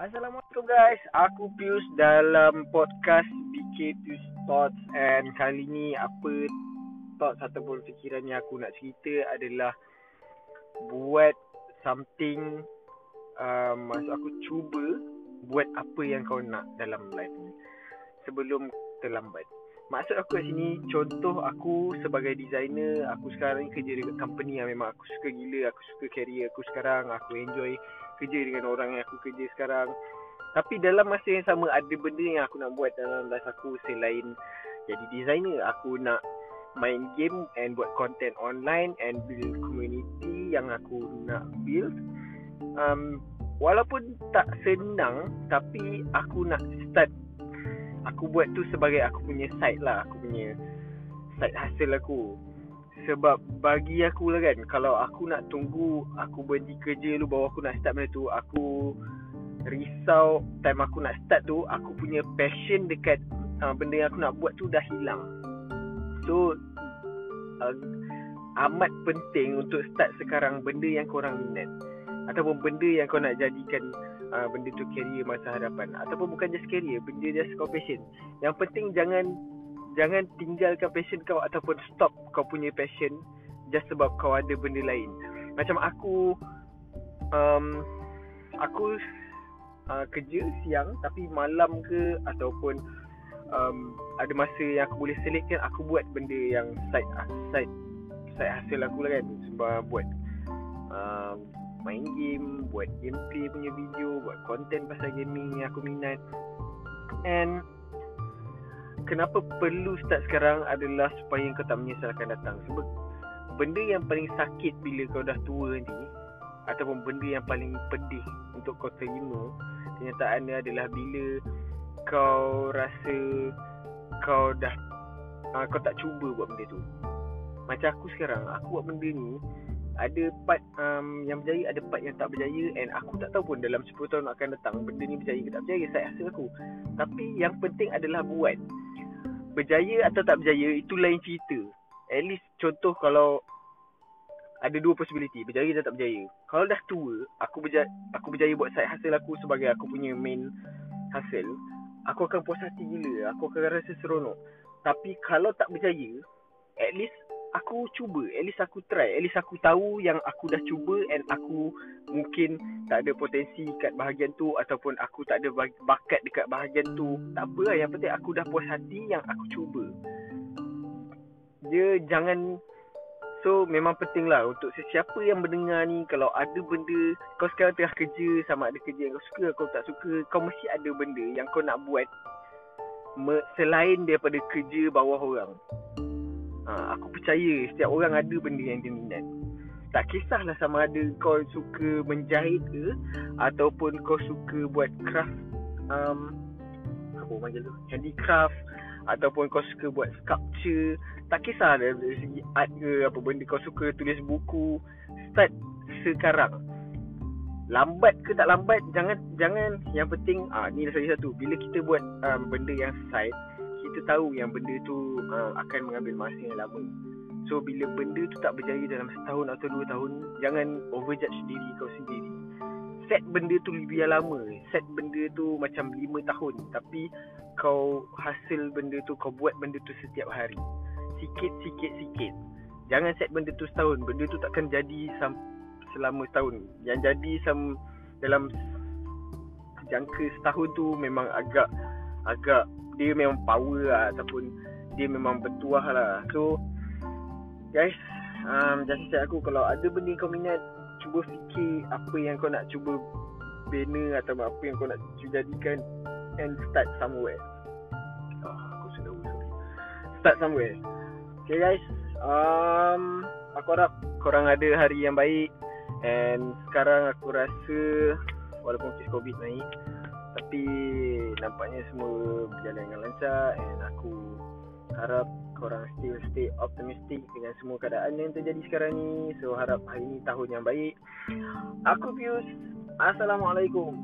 Assalamualaikum guys, aku Pius dalam podcast BK Pius Thoughts and kali ni apa thoughts ataupun fikiran yang aku nak cerita adalah buat something uh, maksud aku cuba buat apa yang kau nak dalam life ni sebelum terlambat. Maksud aku kat sini contoh aku sebagai designer, aku sekarang ni kerja dekat company yang memang aku suka gila, aku suka career aku sekarang, aku enjoy kerja dengan orang yang aku kerja sekarang. Tapi dalam masa yang sama ada benda yang aku nak buat dalam life aku Selain jadi designer Aku nak main game and buat content online And build community yang aku nak build. Um, Walaupun tak senang Tapi aku nak start. Aku buat tu sebagai aku punya side lah Aku punya side hasil aku sebab bagi aku lah kan Kalau aku nak tunggu Aku berhenti kerja dulu Baru aku nak start benda tu Aku Risau Time aku nak start tu Aku punya passion dekat uh, Benda yang aku nak buat tu dah hilang. So uh, Amat penting untuk start sekarang Benda yang korang minat. Ataupun benda yang kau nak jadikan uh, Benda tu career masa hadapan. Ataupun bukan just career Benda just kau passion Yang penting jangan jangan tinggalkan passion kau ataupun stop kau punya passion just sebab kau ada benda lain. Macam aku um, aku uh, kerja siang tapi malam ke ataupun um, ada masa yang aku boleh selectkan aku buat benda yang side side side hasil aku lah kan sebab buat um, main game, buat gameplay punya video, buat content pasal gaming yang aku minat. And kenapa perlu start sekarang adalah supaya kau tak menyesal akan datang. Sebab benda yang paling sakit bila kau dah tua ni ataupun benda yang paling pedih untuk kau terima kenyataannya adalah bila kau rasa kau dah uh, kau tak cuba buat benda tu. Macam aku sekarang, aku buat benda ni ada part um, yang berjaya, ada part yang tak berjaya and aku tak tahu pun dalam 10 tahun akan datang benda ni berjaya ke tak berjaya, saya rasa aku. Tapi yang penting adalah buat berjaya atau tak berjaya itu lain cerita. At least contoh kalau ada dua possibility, berjaya dan tak berjaya. Kalau dah tua, aku berjaya, aku berjaya buat side hasil aku sebagai aku punya main hasil, aku akan puas hati gila, aku akan rasa seronok. Tapi kalau tak berjaya, at least aku cuba at least aku try at least aku tahu yang aku dah cuba and aku mungkin tak ada potensi kat bahagian tu ataupun aku tak ada bakat dekat bahagian tu. Tak apa lah yang penting aku dah puas hati yang aku cuba. Dia jangan so memang penting lah untuk sesiapa yang mendengar ni kalau ada benda kau sekarang tengah kerja sama ada kerja yang kau suka kau tak suka kau mesti ada benda yang kau nak buat selain daripada kerja bawah orang ha, Aku percaya setiap orang ada benda yang dia minat. Tak kisahlah sama ada kau suka menjahit ke Ataupun kau suka buat craft um, Apa panggil tu? Handicraft Ataupun kau suka buat sculpture. Tak kisah dari segi art ke Apa benda kau suka tulis buku. Start sekarang. Lambat ke tak lambat Jangan jangan. Yang penting ah Ni dah satu Bila kita buat um, Benda yang side kita tahu yang benda tu uh, akan mengambil masa yang lama. So bila benda tu tak berjaya dalam setahun atau dua tahun, jangan overjudge diri kau sendiri. Set benda tu lebih lama. Set benda tu macam lima tahun. Tapi kau hasil benda tu, kau buat benda tu setiap hari. Sikit, sikit, sikit. Jangan set benda tu setahun. Benda tu takkan jadi selama setahun. Yang jadi sam dalam jangka setahun tu memang agak agak dia memang power lah ataupun dia memang bertuah lah. So guys um, just cakap aku kalau ada benda kau minat cuba fikir apa yang kau nak cuba bina atau apa yang kau nak jadikan and start somewhere. Oh aku sudah sorry. Start somewhere. Okay guys um, aku harap korang ada hari yang baik. And sekarang aku rasa walaupun kes covid naik tapi nampaknya semua berjalan dengan lancar and aku harap korang still stay optimistic dengan semua keadaan yang terjadi sekarang ni. So harap hari ni tahun yang baik. Aku Pius. Assalamualaikum.